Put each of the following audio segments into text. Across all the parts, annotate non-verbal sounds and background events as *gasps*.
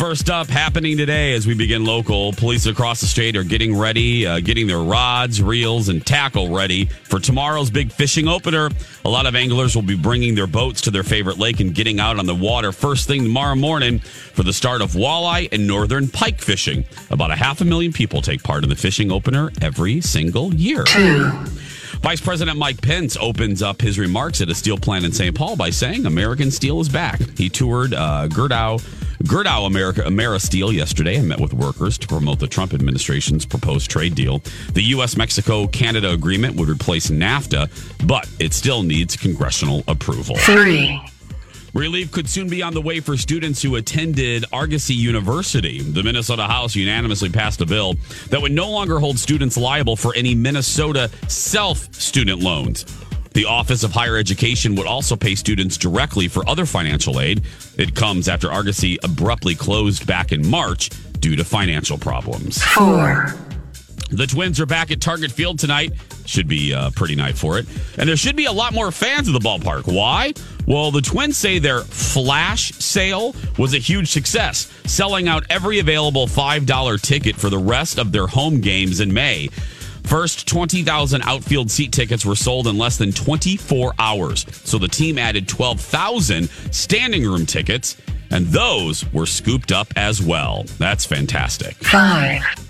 First up, happening today as we begin local, police across the state are getting ready, uh, getting their rods, reels, and tackle ready for tomorrow's big fishing opener. A lot of anglers will be bringing their boats to their favorite lake and getting out on the water first thing tomorrow morning for the start of walleye and northern pike fishing. About a half a million people take part in the fishing opener every single year. Vice President Mike Pence opens up his remarks at a steel plant in St. Paul by saying American steel is back. He toured uh, Gerdau, Gerdau America, Ameristeel yesterday and met with workers to promote the Trump administration's proposed trade deal. The U.S. Mexico Canada agreement would replace NAFTA, but it still needs congressional approval. Three. Relief could soon be on the way for students who attended Argosy University. The Minnesota House unanimously passed a bill that would no longer hold students liable for any Minnesota self student loans. The Office of Higher Education would also pay students directly for other financial aid. It comes after Argosy abruptly closed back in March due to financial problems. Four. The Twins are back at Target Field tonight. Should be a pretty night for it. And there should be a lot more fans of the ballpark. Why? Well, the Twins say their flash sale was a huge success, selling out every available $5 ticket for the rest of their home games in May. First 20,000 outfield seat tickets were sold in less than 24 hours. So the team added 12,000 standing room tickets, and those were scooped up as well. That's fantastic. Five.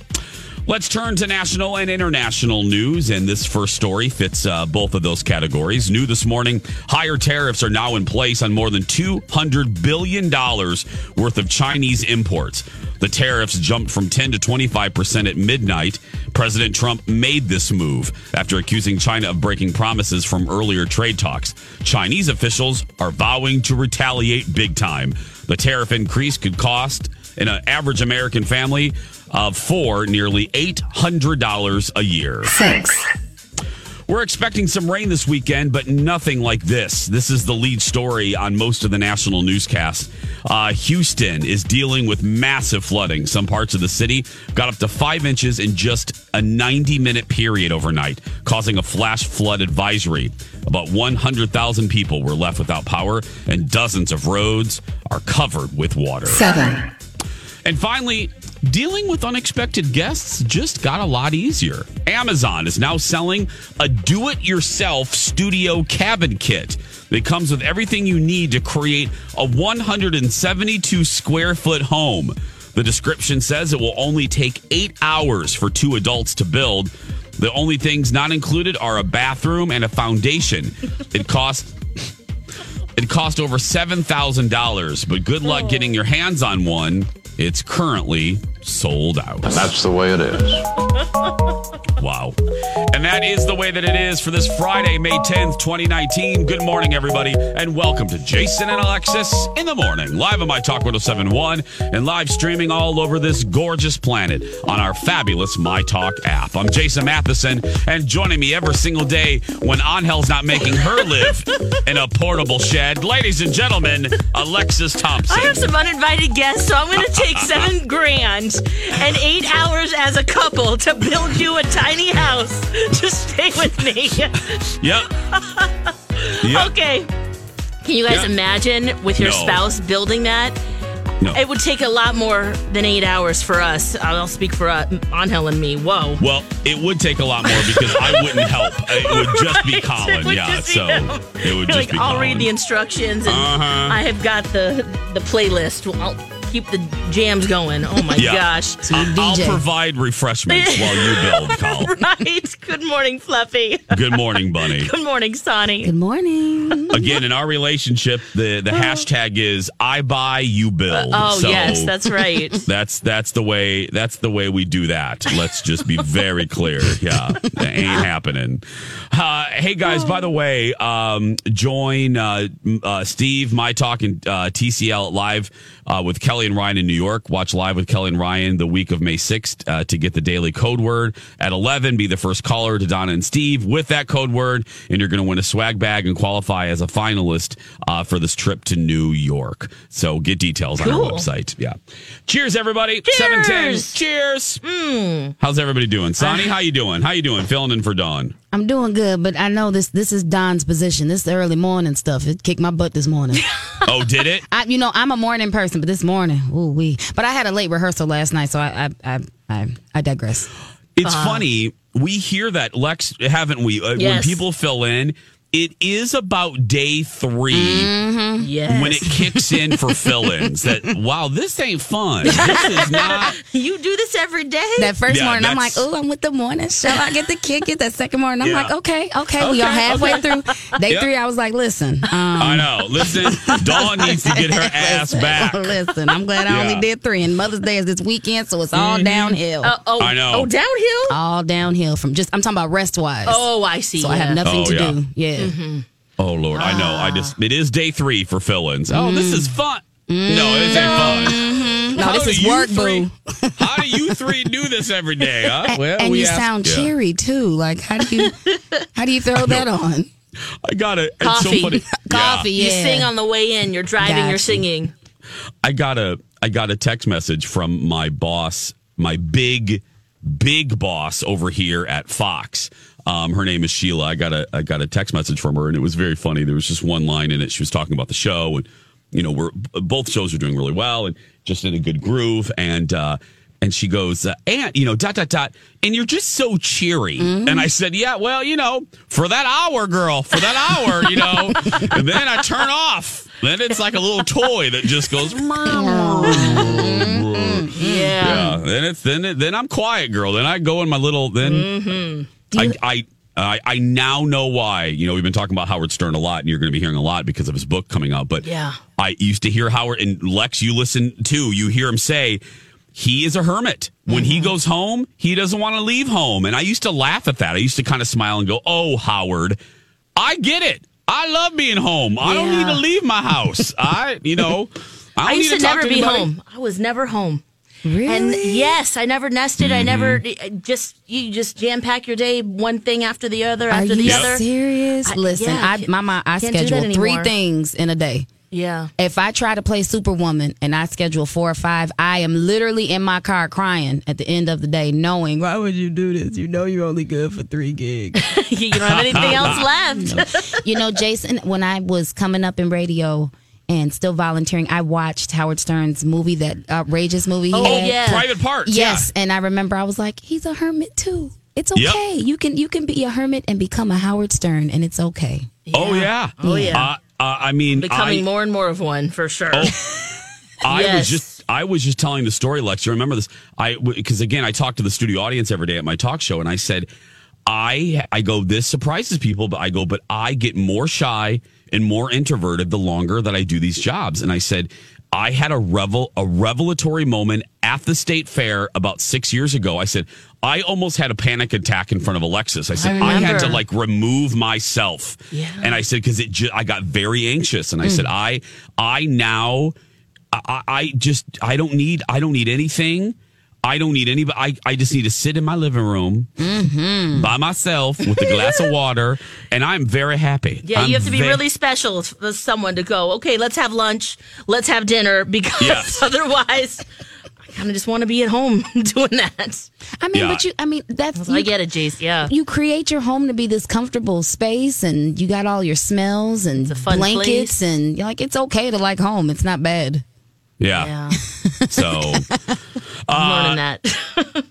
Let's turn to national and international news. And this first story fits uh, both of those categories. New this morning higher tariffs are now in place on more than $200 billion worth of Chinese imports. The tariffs jumped from 10 to 25% at midnight. President Trump made this move after accusing China of breaking promises from earlier trade talks. Chinese officials are vowing to retaliate big time. The tariff increase could cost an average American family of four nearly $800 a year. Six. We're expecting some rain this weekend, but nothing like this. This is the lead story on most of the national newscasts. Uh, Houston is dealing with massive flooding. Some parts of the city got up to five inches in just a 90 minute period overnight, causing a flash flood advisory. About 100,000 people were left without power, and dozens of roads are covered with water. Seven. And finally, dealing with unexpected guests just got a lot easier. Amazon is now selling a do it yourself studio cabin kit. that comes with everything you need to create a 172 square foot home. The description says it will only take eight hours for two adults to build. The only things not included are a bathroom and a foundation. It costs it cost over seven thousand dollars, but good luck oh. getting your hands on one. It's currently sold out. That's the way it is. *laughs* Wow. And that is the way that it is for this Friday, May 10th, 2019. Good morning, everybody, and welcome to Jason and Alexis in the morning, live on My Talk 1071 and live streaming all over this gorgeous planet on our fabulous My Talk app. I'm Jason Matheson, and joining me every single day when Angel's not making her live in a portable shed, ladies and gentlemen, Alexis Thompson. I have some uninvited guests, so I'm going to take seven *laughs* grand and eight hours as a couple to build you a tiny house. *laughs* Just stay with me. *laughs* Yep. *laughs* Yep. Okay. Can you guys Yeah. imagine with your No. spouse building that? No. It would take a lot more than eight hours for us. I'll speak for uh, Angel and me. Whoa. Well, it would take a lot more because I wouldn't help. It would just be Right. Colin. Yeah, so him. it would just like be I'll Colin. read the instructions and Uh-huh. I have got the the playlist. I'll keep the jams going. Oh my Yeah. gosh. I'll, I'll provide refreshments while you build, *laughs* Colin. Right. Good morning, Fluffy. Good morning, Bunny. *laughs* Good morning, Sonny. Good morning. Again, in our relationship, the the hashtag is I buy, you build. Oh So yes, that's right. *laughs* That's that's the way that's the way we do that. Let's just be very clear. Yeah, that ain't happening. Uh, hey guys, by the way, um, join uh, uh, Steve, my talk, and uh, TCL live uh, with Kelly and Ryan in New York. Watch live with Kelly and Ryan the week of May sixth uh, to get the daily code word at eleven. Be the first caller to Donna and Steve with that code word, and you're going to win a swag bag and qualify as a finalist uh, for this trip to New York. So get details on our website. Yeah. Cheers, everybody. Cheers. 710. Cheers. How's everybody doing? Sonny, how you doing? How you doing? Filling in for Dawn. I'm doing good, but I know this this is Don's position. This is early morning stuff. It kicked my butt this morning. *laughs* Oh, did it? I, you know, I'm a morning person, but this morning, ooh wee. But I had a late rehearsal last night, so I I I I, I digress. It's funny. We hear that, Lex, haven't we? Uh, When people fill in, it is about day 3 Yes. when it kicks in for *laughs* fill ins that, wow, this ain't fun. This is not. *laughs* you do this every day. That first Yeah, morning, I'm like, oh, I'm with the morning show. I get to kick it. That second morning, I'm Yeah. like, okay, okay, we are halfway okay. through. Day Yep. three, I was like, listen, um, I know. Listen, Dawn needs to get her *laughs* ass listen, back. Listen, I'm glad I Yeah. only did three, and Mother's Day is this weekend, so it's all downhill. Uh, oh, I know. Oh, downhill. all downhill from just I'm talking about rest wise. Oh, I see. so I have nothing Oh, to yeah. do. Yeah. Mm-hmm. Oh, Lord. I know. I ah. just, it is day three for fill ins. Oh, this mm-hmm. is fun. No, mm-hmm. this ain't fun. No, How this is work, three- boo. *laughs* How do you three do this every day, huh? Well, and we you ask- sound Yeah. cheery too. Like how do you *laughs* how do you throw that on? I got it. It's so Coffee. funny. *laughs* Coffee, You yeah. sing on the way in. You're driving. Got You're singing. I got a I got a text message from my boss, my big big boss over here at Fox. Um, her name is Sheila. I got a I got a text message from her, and it was very funny. There was just one line in it. She was talking about the show, and you know, we're both shows are doing really well, and just in a good groove. And uh, and she goes, uh, and you know, dot dot dot, and you're just so cheery. And I said, yeah, well, you know, for that hour, girl, for that hour, you know. *laughs* and then I turn off. Then it's like a little toy that just goes. Yeah. Yeah, then it's then it, then I'm quiet, girl. Then I go in my little. Then I I. I, I now know why. You know, we've been talking about Howard Stern a lot, and you're going to be hearing a lot because of his book coming out. But Yeah. I used to hear Howard and Lex. You listen too. You hear him say he is a hermit. When he mm-hmm. goes home, he doesn't want to leave home. And I used to laugh at that. I used to kind of smile and go, "Oh, Howard, I get it. I love being home. I don't need to leave my house. I, you know, I, *laughs* I used to, talk never be home. I was never home. Really? And yes, I never nested. I never Mm-hmm. just you just jam pack your day one thing after the other Are after you the other. serious? I- Listen, yeah, I my, my I can't do that schedule three things in a day. Yeah. If I try to play Superwoman and I schedule four or five, I am literally in my car crying at the end of the day, knowing why would you do this? You know you're only good for three gigs. *laughs* you don't have anything else *laughs* left. you know, Jason, when I was coming up in radio and still volunteering, I watched Howard Stern's movie, that outrageous movie he Oh, had. yeah. Private parts. Yes, and I remember I was like, he's a hermit too. It's Yep. okay. You can you can be a hermit and become a Howard Stern, and it's okay. Oh yeah. Oh, yeah. Uh, uh, I mean, Becoming I, more and more of one for sure. *laughs* I was just I was just telling the story, Lex. You remember this? I because again, I talk to the studio audience every day at my talk show, and I said, I I go, this surprises people, but I go, but I get more shy and more introverted the longer that I do these jobs. And I said, I had a revel a revelatory moment at the state fair about six years ago. I said, I almost had a panic attack in front of Alexis. I said, I, had to like remove myself. Yeah. And I said, because it ju- I got very anxious. And I hmm. said, I, I now, I, I just, I don't need, I don't need anything. I don't need anybody. I, I just need to sit in my living room Mm-hmm. by myself with a glass of water, and I'm very happy. Yeah, I'm you have to be ve- really special for someone to go, okay, let's have lunch, let's have dinner, *laughs* because Yes. otherwise, I kind of just want to be at home *laughs* doing that. I mean, Yeah. but you, I mean, that's. I you- get it, Jace. Yeah. you create your home to be this comfortable space and you got all your smells and blankets place. and you're like it's okay to like home it's not bad Yeah. Yeah. *laughs* So *laughs* learning that. *laughs*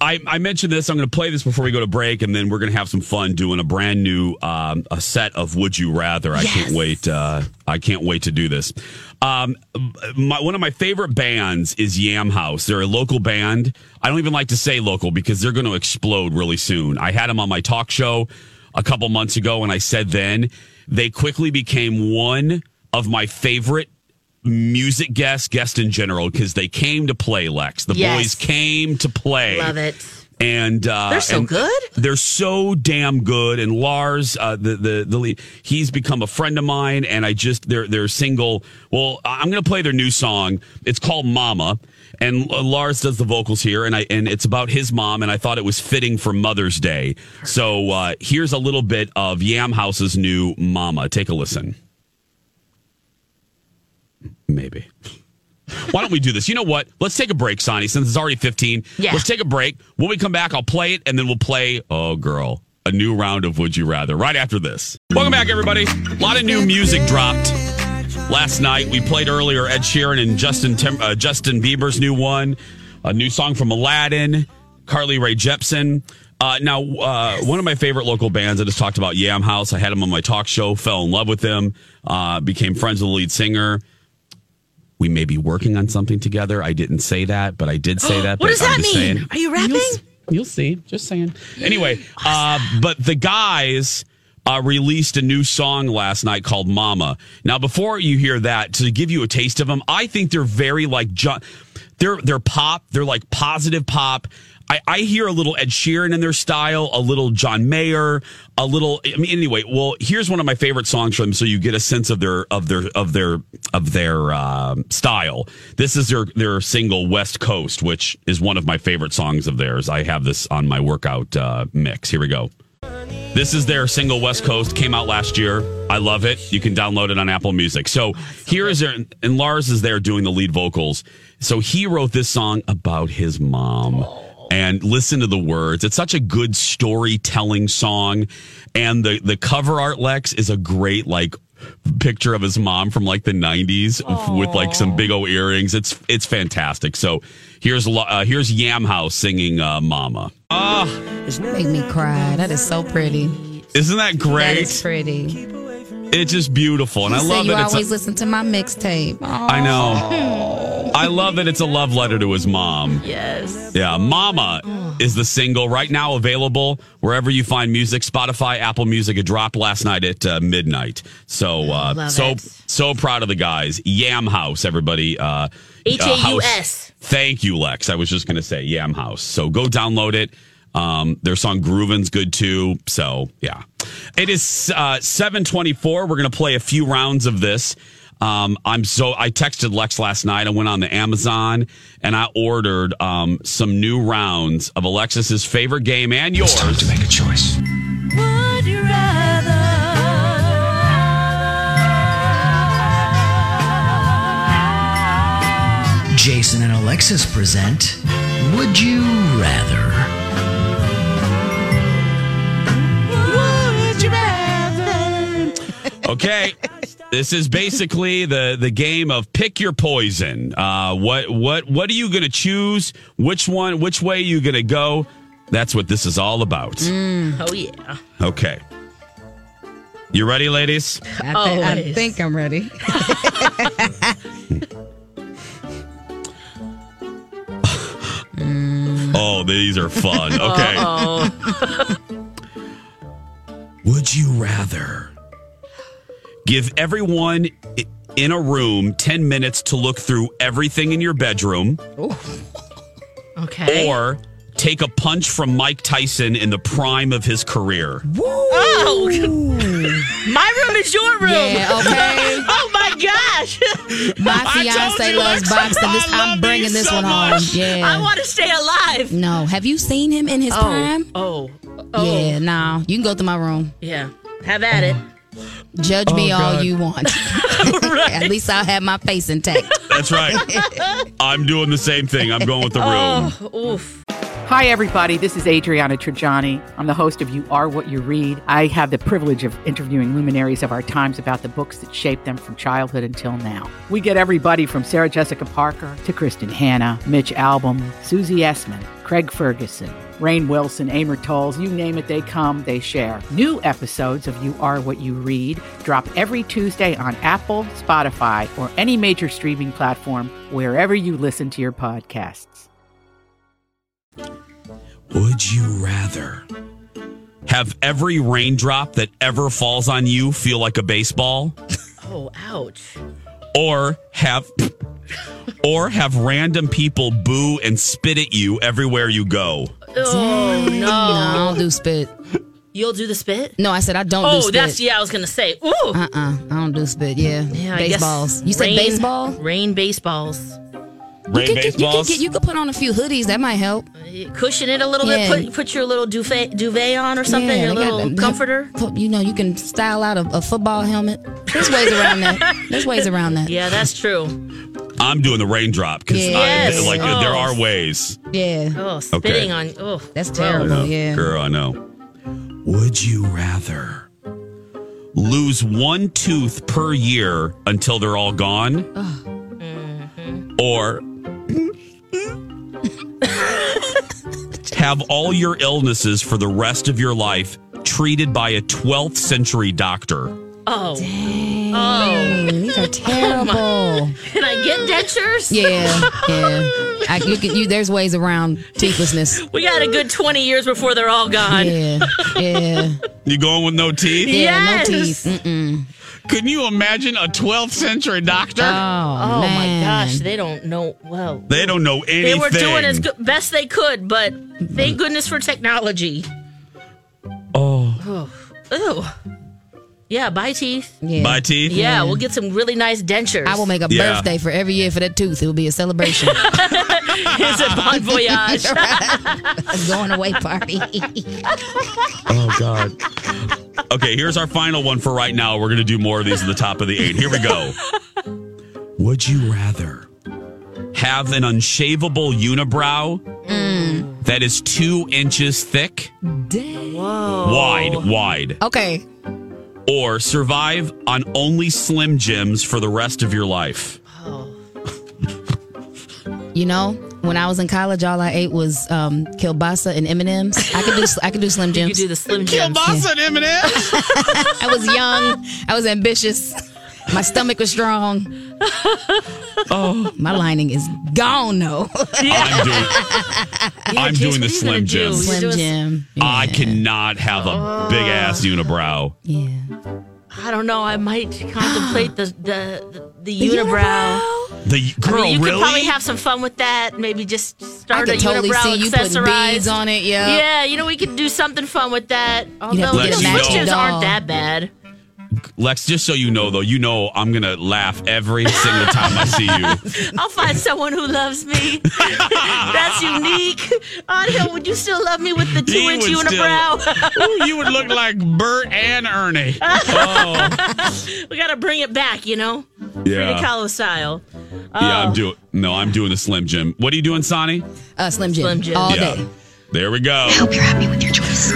I, I mentioned this. I'm going to play this before we go to break, and then we're going to have some fun doing a brand new um, a set of Would You Rather. I can't wait. Uh, I can't wait to do this. Um, my, one of my favorite bands is Yam Haus. They're a local band. I don't even like to say local because they're going to explode really soon. I had them on my talk show a couple months ago, and I said then they quickly became one of my favorite music guests, guest in general, because they came to play Lex. The Yes. boys came to play. Love it. And uh, They're so and good. They're so damn good. And Lars, uh, the the the lead, he's become a friend of mine. And I just they're they're single. Well, I'm going to play their new song. It's called Mama. And Lars does the vocals here, and I and it's about his mom. And I thought it was fitting for Mother's Day. So uh, here's a little bit of Yam Haus's new Mama. Take a listen. Maybe. Why don't we do this? You know what? Let's take a break, Sonny, since it's already 15. Yeah. Let's take a break. When we come back, I'll play it, and then we'll play, oh, girl, a new round of Would You Rather right after this. Welcome back, everybody. A lot of new music dropped last night. We played earlier Ed Sheeran and Justin, Tim- uh, Justin Bieber's new one, a new song from Aladdin, Carly Rae Jepsen. Uh, now, uh, one of my favorite local bands, I just talked about Yam Haus. I had them on my talk show, fell in love with them, uh, became friends with the lead singer. We may be working on something together. I didn't say that, but I did say *gasps* that. What does I'm that mean? saying- Are you rapping? You'll, you'll see. Just saying. Anyway, uh, but the guys uh, released a new song last night called Mama. Now, before you hear that, to give you a taste of them, I think they're very like John. They're they're pop. They're like positive pop. I, I hear a little Ed Sheeran in their style, a little John Mayer, a little. I mean, anyway. Well, here's one of my favorite songs from them, so you get a sense of their of their of their of their um, style. This is their their single West Coast, which is one of my favorite songs of theirs. I have this on my workout uh, mix. Here we go. This is their single West Coast, came out last year. I love it. You can download it on Apple Music. So here is their, and Lars is there doing the lead vocals. So he wrote this song about his mom. And listen to the words. It's such a good storytelling song. And the, the cover art, Lex, is a great, like, picture of his mom from like the 90s with like some big old earrings. It's it's fantastic. So here's Lo- uh, here's Yam Haus singing uh, Mama. Ah, make me cry that is so pretty isn't that great? that is pretty It's just beautiful, and you I say love you that it's. always A, listen to my mixtape oh. I know. I love that it's a love letter to his mom. Yes. Yeah, Mama is the single right now available wherever you find music. Spotify, Apple Music. It dropped last night at uh, midnight. So, uh, so it. so proud of the guys. Yam Haus, everybody. Uh, uh, H-A-U-S. Thank you, Lex. I was just going to say Yam Haus. So go download it. Um, their song Groovin's good too. So yeah, it is uh, seven twenty four. We're going to play a few rounds of this. Um, I'm so I texted Lex last night. I went on the Amazon and I ordered um, some new rounds of Alexis's favorite game and yours. It's time to make a choice. Would you rather? Jason and Alexis present Would You Rather? Okay. This is basically the the game of pick your poison. Uh, what what what are you going to choose? Which one? Which way are you going to go? That's what this is all about. Oh, yeah. Okay. You ready, ladies? I, thi- I think i'm ready *laughs* Oh, these are fun. Okay. Would you rather give everyone in a room 10 minutes to look through everything in your bedroom? Okay. Or take a punch from Mike Tyson in the prime of his career. Oh, my room is your room. Yeah, okay. *laughs* oh my gosh. My fiance loves Lex, boxing. This, I love I'm bringing this so one much. home. Yeah. I want to stay alive. no, have you seen him in his oh. prime? Oh. Oh. Yeah, nah. You can go through my room. Yeah. Have at it. Judge me Oh, all you want. *laughs* At least I'll have my face intact. That's right. *laughs* I'm doing the same thing. I'm going with the room. Oh, oof. Hi, everybody. This is Adriana Trigiani. I'm the host of You Are What You Read. I have the privilege of interviewing luminaries of our times about the books that shaped them from childhood until now. We get everybody from Sarah Jessica Parker to Kristin Hannah, Mitch Albom, Susie Essman, Craig Ferguson, Rainn Wilson, Amor Towles, you name it, they come, they share. New episodes of You Are What You Read drop every Tuesday on Apple, Spotify, or any major streaming platform wherever you listen to your podcasts. Would you rather have every raindrop that ever falls on you feel like a baseball? Oh, ouch. Or have or have random people boo and spit at you everywhere you go? Oh, No, *laughs* no. I don't do spit. You'll do the spit? No, I said I don't do Oh, spit. that's, yeah, I was going to say. Ooh. Uh-uh. I don't do spit. Yeah. Yeah, Baseballs. You said rain- baseball? Rain baseballs. Rain you, could, get- you, could get, you could put on a few hoodies. That might help. Uh, cushion it a little Yeah. bit. Put put your little duvet duvet on or something. Yeah, your they got little comforter. *laughs* You know, you can style out a, a football helmet. There's ways around that. There's ways around that. Yeah, that's true. I'm doing the raindrop because Yes. like Oh. there are oh. ways. Yeah. Oh, spitting on. Oh, That's terrible. know. Yeah. Girl, I know. Would you rather lose one tooth per year until they're all gone? Mm-hmm. Or *laughs* have all your illnesses for the rest of your life treated by a 12th century doctor? Oh. oh. Dang, Oh. these are terrible. *laughs* Can I get dentures? yeah, yeah. I, you can, you, there's ways around teethlessness. We got a good 20 years before they're all gone. Yeah, yeah, You going with no teeth? yeah. Yes. No teeth. Mm-mm. Can you imagine a 12th century doctor? Oh, Oh my gosh, they don't know. Well, they don't know anything. they were doing as good, best they could, but thank goodness for technology. Oh, Ew. Yeah, buy teeth. Yeah. my teeth? Yeah, we'll get some really nice dentures. I will make a Yeah. birthday for every year for that tooth. It will be a celebration. *laughs* It's a bon *laughs* voyage. a going away party. *laughs* Oh God. Okay, here's our final one for right now. We're gonna do more of these at the top of the eight. Here we go. Would you rather have an unshavable unibrow mm. that is two inches thick, Whoa! wide, wide, okay. Or survive on only Slim Jims for the rest of your life? Oh. *laughs* You know, when I was in college, all I ate was um, kielbasa and M and M's. I could do I could do Slim Jims. You Jims. do the Slim Jims. Kielbasa and M&M's. *laughs* I was young. I was ambitious. My stomach was strong. *laughs* Oh, my lining is gone though. I'm doing, *laughs* I'm doing the what are you Slim gonna do? Slim doing- Jim. I cannot have a big ass ah. unibrow. Yeah. I don't know. I might contemplate the the the, the unibrow. The girl I mean, you really? could probably have some fun with that. Maybe just I start a totally unibrow see you putting beads on it. Yeah. Yeah, you know we could do something fun with that. have to Although get the a matching switches doll. aren't that bad. Lex, just so you know, though, you know I'm gonna laugh every single time I see you. *laughs* I'll find someone who loves me. *laughs* That's unique. Audio, would you still love me with the two inch would still- unibrow? *laughs* Ooh, you would look like Bert and Ernie. Oh, we got to bring it back, you know? Frida yeah, Kahlo style. yeah. I'm doing. No, I'm doing the Slim Jim. What are you doing, Sonny? Uh, Slim Jim. Slim Jim. All yeah. day. There we go. I hope you're happy with your choice.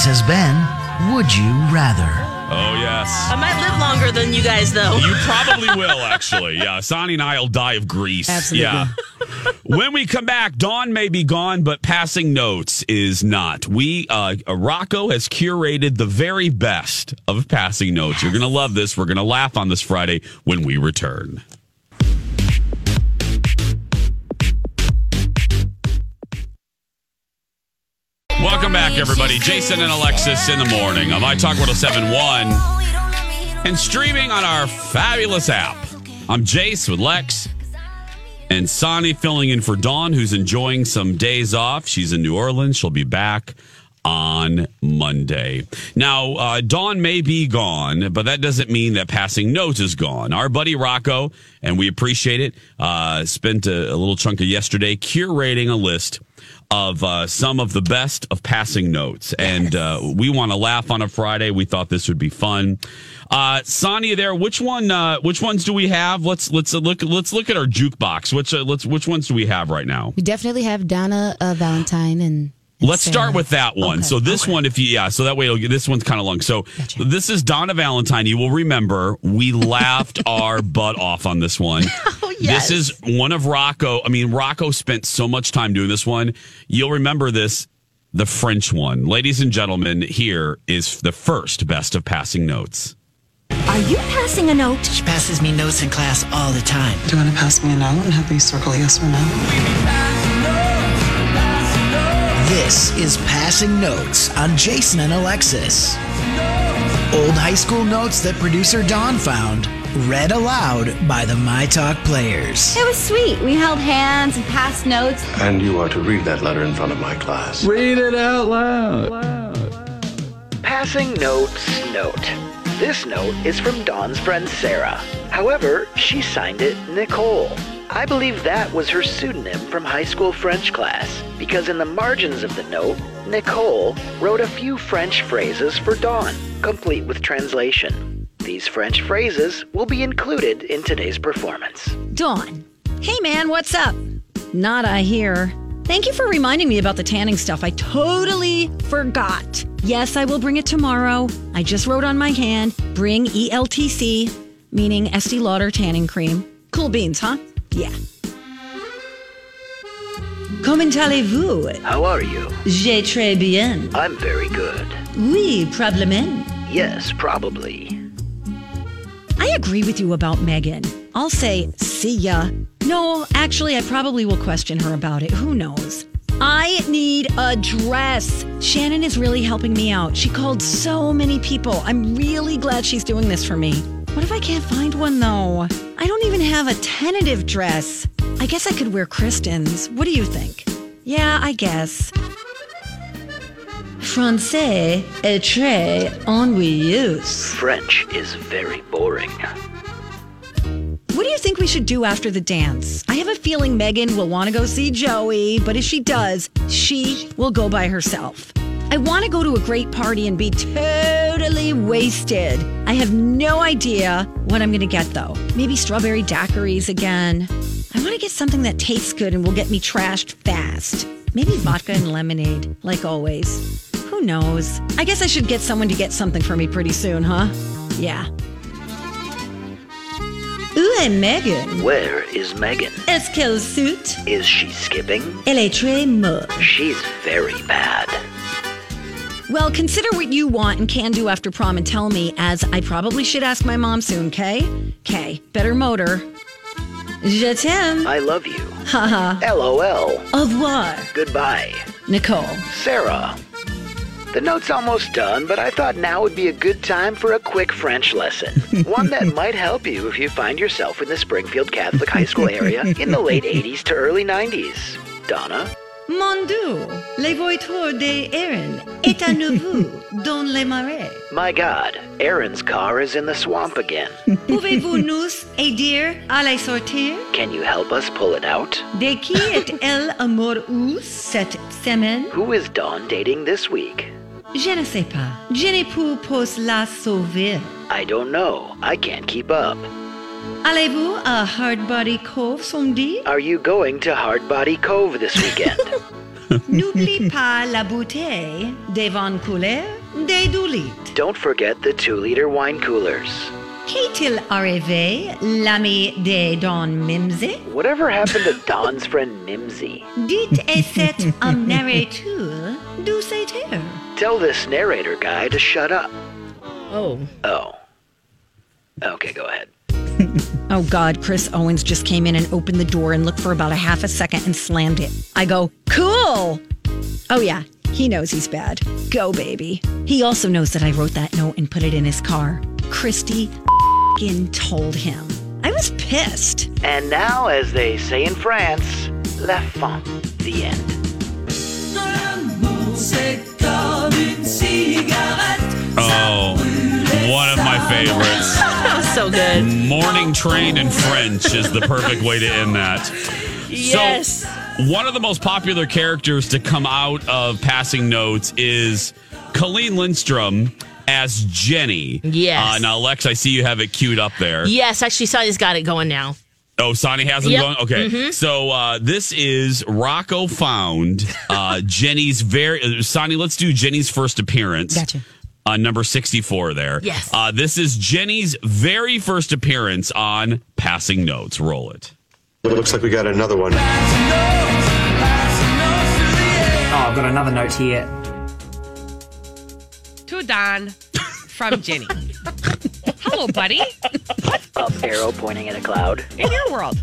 This has been Would You Rather. Oh yes. I might live longer than you guys, though. You probably will, actually. Yeah, Sonny and I will die of grease. Absolutely. Yeah. when we come back, Dawn may be gone, but passing notes is not. We, uh, Rocco has curated the very best of passing notes. You're going to love this. We're going to laugh on this Friday when we return. Welcome back, everybody. Jason and Alexis in the morning on My Talk 1071 and streaming on our fabulous app. I'm Jace with Lex And Sonny filling in for Dawn, who's enjoying some days off. She's in New Orleans. She'll be back on Monday. Now, uh, Dawn may be gone, but that doesn't mean that passing notes is gone. Our buddy Rocco, and we appreciate it, uh, spent a, a little chunk of yesterday curating a list of uh, some of the best of passing notes. And uh, we want to laugh on a Friday. We thought this would be fun. Uh, Sonia, there. Which one? Uh, which ones do we have? Let's let's look. Let's look at our jukebox. Which uh, let's which ones do we have right now? We definitely have Donna uh, Valentine and. Let's Sarah. start with that one. Okay, So this okay. one, if you yeah, so that way it'll get this one's kind of long. So this is Donna Valentine. You will remember we laughed *laughs* our butt off on this one. *laughs* This is one of Rocco. I mean, Rocco spent so much time doing this one. You'll remember this, the French one. Ladies and gentlemen, here is the first best of passing notes. Are you passing a note? She passes me notes in class all the time. Do you want to pass me a note and have me circle yes or no? This is Passing Notes on Jason and Alexis. Old high school notes that producer Don found, read aloud by the My Talk players. It was sweet. We held hands and passed notes. And you are to read that letter in front of my class. Read it out loud. Passing notes note. This note is from Dawn's friend Sarah. However, she signed it Nicole. I believe that was her pseudonym from high school French class because in the margins of the note, Nicole wrote a few French phrases for Dawn, complete with translation. These French phrases will be included in today's performance. Dawn. Hey man, what's up? Not I here. Thank you for reminding me about the tanning stuff. I totally forgot. Yes, I will bring it tomorrow. I just wrote on my hand, bring ELTC, meaning Estee Lauder tanning cream. Cool beans, huh? Yeah. Comment allez-vous? How are you? J'ai très bien. I'm very good. Oui, probablement. Yes, probably. I agree with you about Megan. I'll say, see ya. No, actually, I probably will question her about it. Who knows? I need a dress. Shannon is really helping me out. She called so many people. I'm really glad she's doing this for me. What if I can't find one though? I don't even have a tentative dress. I guess I could wear Kristen's. What do you think? Yeah, I guess. Français est très ennuyeux. French is very boring. What do you think we should do after the dance? I have a feeling Megan will want to go see Joey, but if she does, she will go by herself. I want to go to a great party and be totally wasted. I have no idea what I'm going to get though. Maybe strawberry daiquiris again. I want to get something that tastes good and will get me trashed fast. Maybe vodka and lemonade, like always. Who knows? I guess I should get someone to get something for me pretty soon, huh? Yeah. Où and Megan? Where is Megan? Est-ce qu'elle suit? Is she skipping? Elle est très moche. She's very bad. Well, consider what you want and can do after prom and tell me, as I probably should ask my mom soon, okay? Okay, better motor. Je t'aime. I love you. Haha. LOL. Au revoir. Goodbye. Nicole. Sarah. The note's almost done, but I thought now would be a good time for a quick French lesson. *laughs* One that might help you if you find yourself in the Springfield Catholic High School area in the late *laughs* 80s to early 90s. Donna? Mon Dieu, les voitures d'Aaron est à nouveau *laughs* dans les marais. My God, Aaron's car is in the swamp again. Pouvez-vous nous aider à les sortir? Can you help us pull it out? De qui est-elle amoureuse cette semaine? Who is Dawn dating this week? Je ne sais pas. Je ne peux pas la sauver. I don't know. I can't keep up. Allez-vous à Hardbody Cove samedi? Are you going to Hardbody Cove this weekend? *laughs* N'oublie pas la bouteille des couleurs des deux litres. Don't forget the two liter wine coolers. Qu'est-il arrivé, l'ami de Don Mimsy? Whatever happened to Don's friend Mimsy? Dites et c'est un narrateur d'où c'était? Tell this narrator guy to shut up. Oh. Oh. Okay, go ahead. *laughs* Oh God, Chris Owens just came in and opened the door and looked for about a half a second and slammed it. I go, cool. Oh yeah, he knows he's bad. Go, baby. He also knows that I wrote that note and put it in his car. Christy fing told him. I was pissed. And now, as they say in France, la fin, the end. Oh, one of my favorites. That was *laughs* so good. Morning train in French is the perfect way to end that. Yes. So, one of the most popular characters to come out of passing notes is Colleen Lindstrom as Jenny. Yes. Uh, now, Lex, I see you have it queued up there. Yes, actually, Sonny's got it going now. Oh, Sonny has them Yep. going? Okay. Mhm. So uh, this is Rocco found uh, *laughs* Jenny's very. Uh, Sonny, let's do Jenny's first appearance. Gotcha. Uh, number 64 there. Yes. Uh, this is Jenny's very first appearance on Passing Notes. Roll it. It looks like we got another one. Oh, I've got another note here. To Don from *laughs* Jenny. Hello, buddy. Up arrow pointing at a cloud. In your world,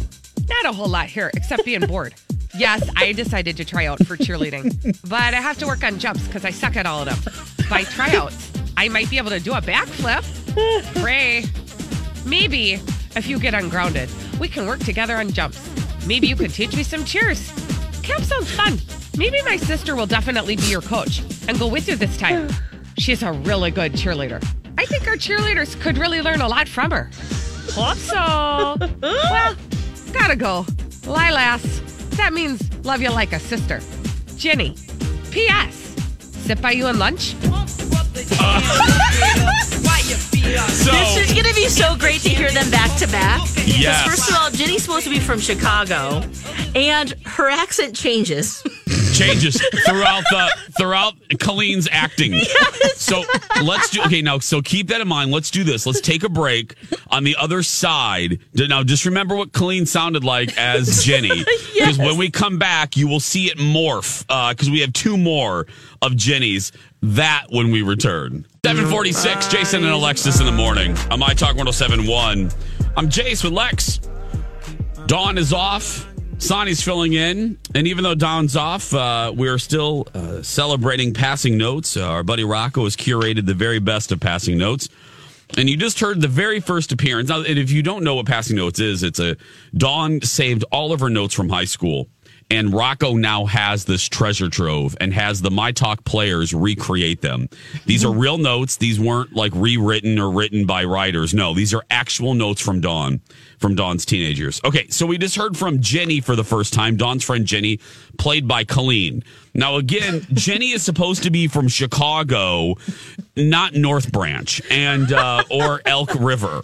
not a whole lot here except being bored. Yes, I decided to try out for cheerleading, but I have to work on jumps because I suck at all of them. By tryouts, I might be able to do a backflip. Ray, maybe if you get ungrounded, we can work together on jumps. Maybe you could teach me some cheers. Camp sounds fun. Maybe my sister will definitely be your coach and go with you this time. She's a really good cheerleader. I think our cheerleaders could really learn a lot from her. Hope so. *laughs* well, gotta go. Lilas. That means love you like a sister. Jenny. P.S. Sit by you in lunch? So- this is going to be so great to hear them back to back. 'Cause Yes. First of all, Jenny's supposed to be from Chicago, and her accent changes. changes throughout the throughout Colleen's acting. *laughs* So let's do okay now. So keep that in mind. Let's do this. Let's take a break on the other side. Now, just remember what Colleen sounded like as *laughs* Jenny, because when we come back, you will see it morph. Uh, because we have two more of Jenny's. That when we return. 746, Jason and Alexis in the morning. On My Talk 1071. I'm Jace with Lex. Dawn is off. Sonny's filling in. And even though Dawn's off, uh, we're still uh, celebrating passing notes. Uh, our buddy Rocco has curated the very best of passing notes. And you just heard the very first appearance. Now, and if you don't know what passing notes is, it's a Dawn saved all of her notes from high school. And Rocco now has this treasure trove and has the My Talk players recreate them. These are real notes. These weren't like rewritten or written by writers. No, these are actual notes from Dawn, from Dawn's teenage years. Okay, so we just heard from Jenny for the first time. Dawn's friend Jenny, played by Colleen. Now, again, *laughs* Jenny is supposed to be from Chicago, not North Branch and uh, or Elk River.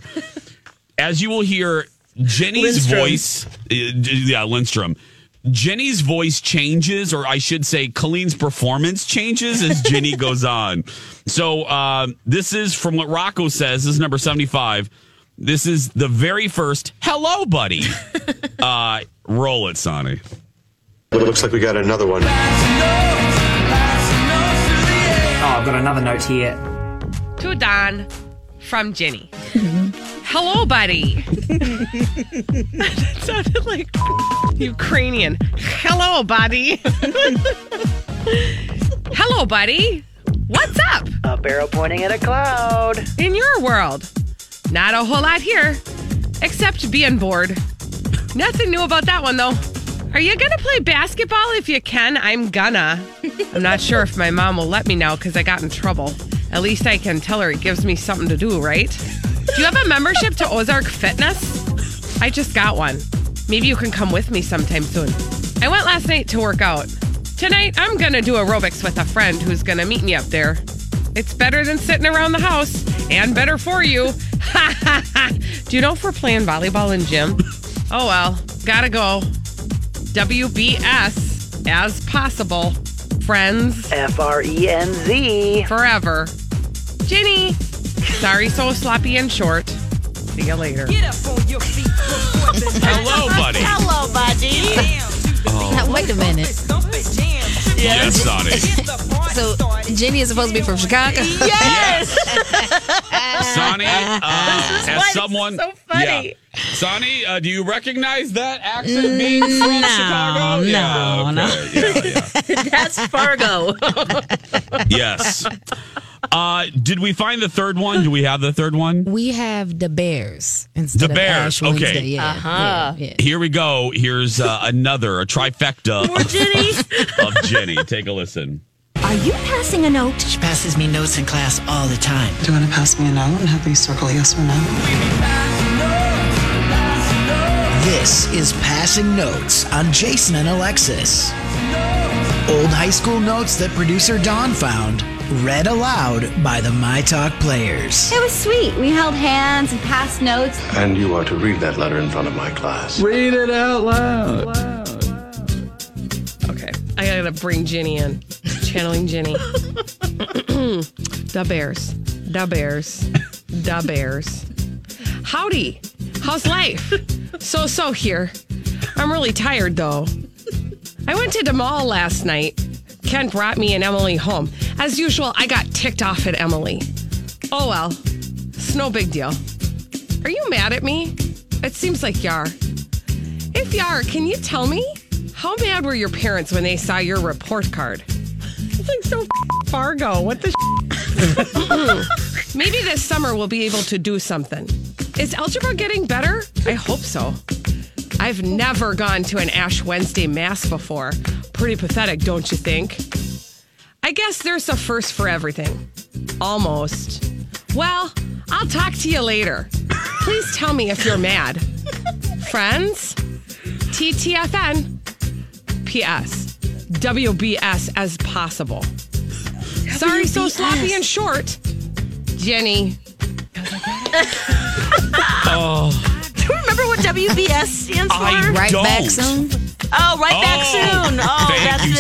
As you will hear, Jenny's Lindstrom. voice, uh, yeah, Lindstrom. Jenny's voice changes, or I should say, Colleen's performance changes as Jenny *laughs* goes on. So uh, this is from what Rocco says. This is number seventy-five. This is the very first "Hello, buddy." *laughs* uh, roll it, Sonny. It looks like we got another one. Oh, I've got another note here. To Don from Jenny. *laughs* Hello, buddy. *laughs* that sounded like Ukrainian. Hello, buddy. *laughs* Hello, buddy. What's up? A barrel pointing at a cloud. In your world, not a whole lot here, except being bored. Nothing new about that one, though. Are you gonna play basketball if you can? I'm gonna. I'm not sure if my mom will let me now because I got in trouble. At least I can tell her it gives me something to do, right? Do you have a membership to Ozark Fitness? I just got one. Maybe you can come with me sometime soon. I went last night to work out. Tonight, I'm gonna do aerobics with a friend who's gonna meet me up there. It's better than sitting around the house and better for you. Ha ha ha. Do you know if we're playing volleyball in gym? *laughs* Oh well, gotta go. WBS as possible. Friends. F R E N Z. Forever. Jenny. Sorry, so sloppy and short. See you later. Hello, buddy. Hello, buddy. Now, wait a minute. Yes, Sonny. So Jenny is supposed to be from Chicago. Yes. Sonny, uh, *laughs* as someone, so funny. yeah. Sonny, uh, do you recognize that accent being from no, Chicago? yeah, no, okay. yeah, yeah. *laughs* That's Fargo. Yes. Uh, did we find the third one? Do we have the third one? We have the Bears instead The of Bears, Ash Wednesday. okay. Yeah, Uh-huh. yeah, yeah. Here we go. Here's uh, another, a trifecta More Jenny. *laughs* of Jenny. Take a listen. Are you passing a note? She passes me notes in class all the time. Do you want to pass me a note and have me circle yes or no? This is Passing Notes on Jason and Alexis. Old high school notes that producer Don found, read aloud by the My Talk players. It was sweet. We held hands and passed notes. And you are to read that letter in front of my class. Read it out loud. Okay, I gotta bring Ginny in. Channeling Ginny. the *laughs* Bears. The Bears. The Bears. Howdy. How's life? So so here. I'm really tired though. I went to the mall last night. Ken brought me and Emily home. As usual, I got ticked off at Emily. Oh well. It's no big deal. Are you mad at me? It seems like you are. If you are, can you tell me? How mad were your parents when they saw your report card? It's like so *laughs* Fargo. What the? *laughs* Maybe this summer we'll be able to do something. Is algebra getting better? I hope so. I've never gone to an Ash Wednesday mass before. Pretty pathetic, don't you think? I guess there's a first for everything. Almost. Well, I'll talk to you later. Please tell me if you're mad. Friends? TTFN. P.S. WBS as possible. Sorry, so sloppy and short. Jenny. Oh, *laughs* Do you remember what WBS stands for? I Right don't. back soon. Oh, right back Oh, soon. Oh, thank that's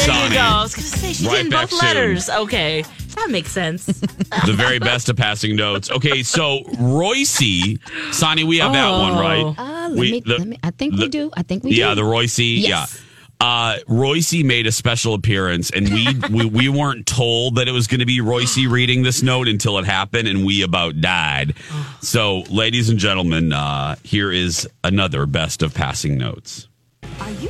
you, there Sonny. you go. I was gonna say she Right did in back both soon. letters. Okay, that makes sense. *laughs* the very best of passing notes. Okay, so Reusse, Sonny, we have that one, right? Uh, let We- me, the- let me, I think the- we do. I think we do. yeah, the Reusse. Yes. Yeah. Uh, Reusse made a special appearance, and we *laughs* we, we weren't told that it was going to be Reusse *gasps* reading this note until it happened, and we about died. So, ladies and gentlemen, uh, here is another best of passing notes. Are you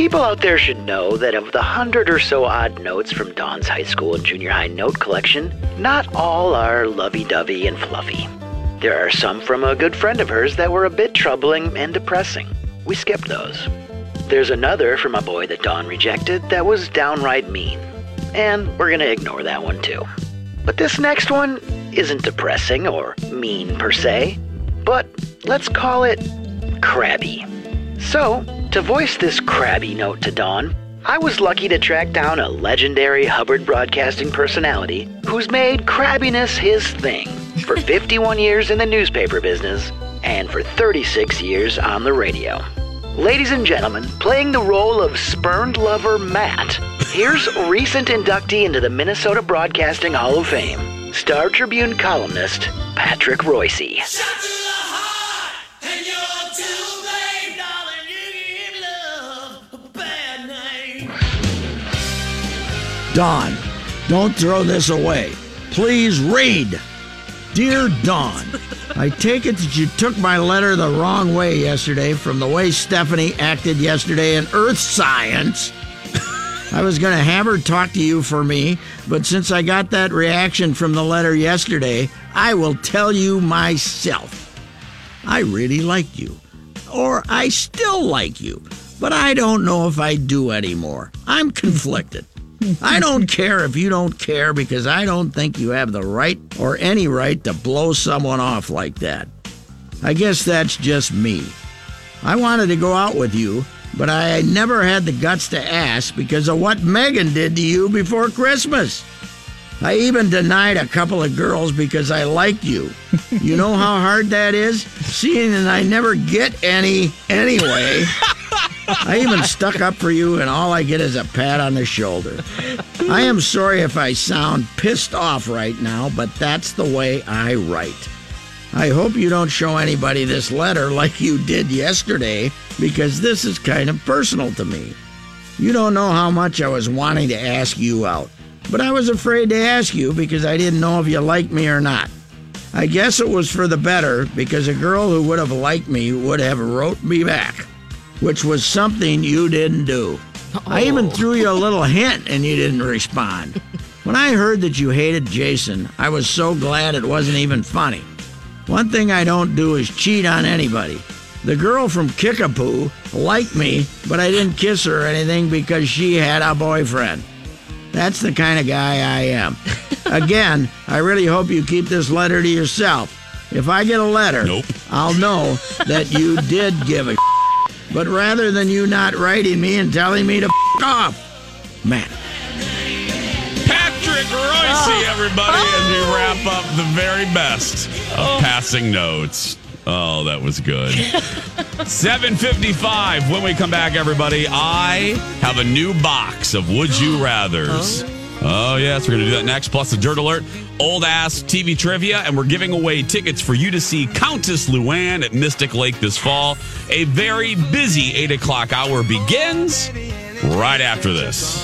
People out there should know that of the hundred or so odd notes from Dawn's high school and junior high note collection, not all are lovey dovey and fluffy. There are some from a good friend of hers that were a bit troubling and depressing. We skipped those. There's another from a boy that Dawn rejected that was downright mean. And we're to ignore that one too. But this next one isn't depressing or mean per se, but let's call it crabby. So, to voice this crabby note to Dawn, I was lucky to track down a legendary Hubbard broadcasting personality who's made crabbiness his thing for *laughs* 51 years in the newspaper business and for 36 years on the radio. Ladies and gentlemen, playing the role of spurned lover Matt, here's recent inductee into the Minnesota Broadcasting Hall of Fame, Star Tribune columnist Patrick Reusse. Dawn, don't throw this away. Please read. Dear Don, I take it that you took my letter the wrong way yesterday from the way Stephanie acted yesterday in Earth Science. *laughs* I was going to have her talk to you for me, but since I got that reaction from the letter yesterday, I will tell you myself. I really like you. Or I still like you, but I don't know if I do anymore. I'm conflicted. I don't care if you don't care because I don't think you have the right or any right to blow someone off like that. I guess that's just me. I wanted to go out with you, but I never had the guts to ask because of what Megan did to you before Christmas. I even denied a couple of girls because I liked you. You know how hard that is? Seeing that I never get any anyway. *laughs* I even stuck up for you, and all I get is a pat on the shoulder. I am sorry if I sound pissed off right now, but that's the way I write. I hope you don't show anybody this letter like you did yesterday because this is kind of personal to me. You don't know how much I was wanting to ask you out, but I was afraid to ask you because I didn't know if you liked me or not. I guess it was for the better because a girl who would have liked me would have wrote me back, which was something you didn't do. I oh. even threw you a little hint and you didn't respond. *laughs* When I heard that you hated Jason, I was so glad it wasn't even funny. One thing I don't do is cheat on anybody. The girl from Kickapoo liked me, but I didn't kiss her or anything because she had a boyfriend. That's the kind of guy I am. *laughs* Again, I really hope you keep this letter to yourself. If I get a letter, nope. I'll know that you *laughs* did give a But rather than you not writing me and telling me to f- off, man. Patrick Reusse, oh. everybody, as we oh. wrap up the very best of oh. passing notes. Oh, that was good. 755. When we come back, everybody, I have a new box of Would You Rathers. Oh, yes, we're going to do that next. Plus, the Dirt Alert, old ass TV trivia, and we're giving away tickets for you to see Countess Luann at Mystic Lake this fall. A very busy 8 o'clock hour begins right after this.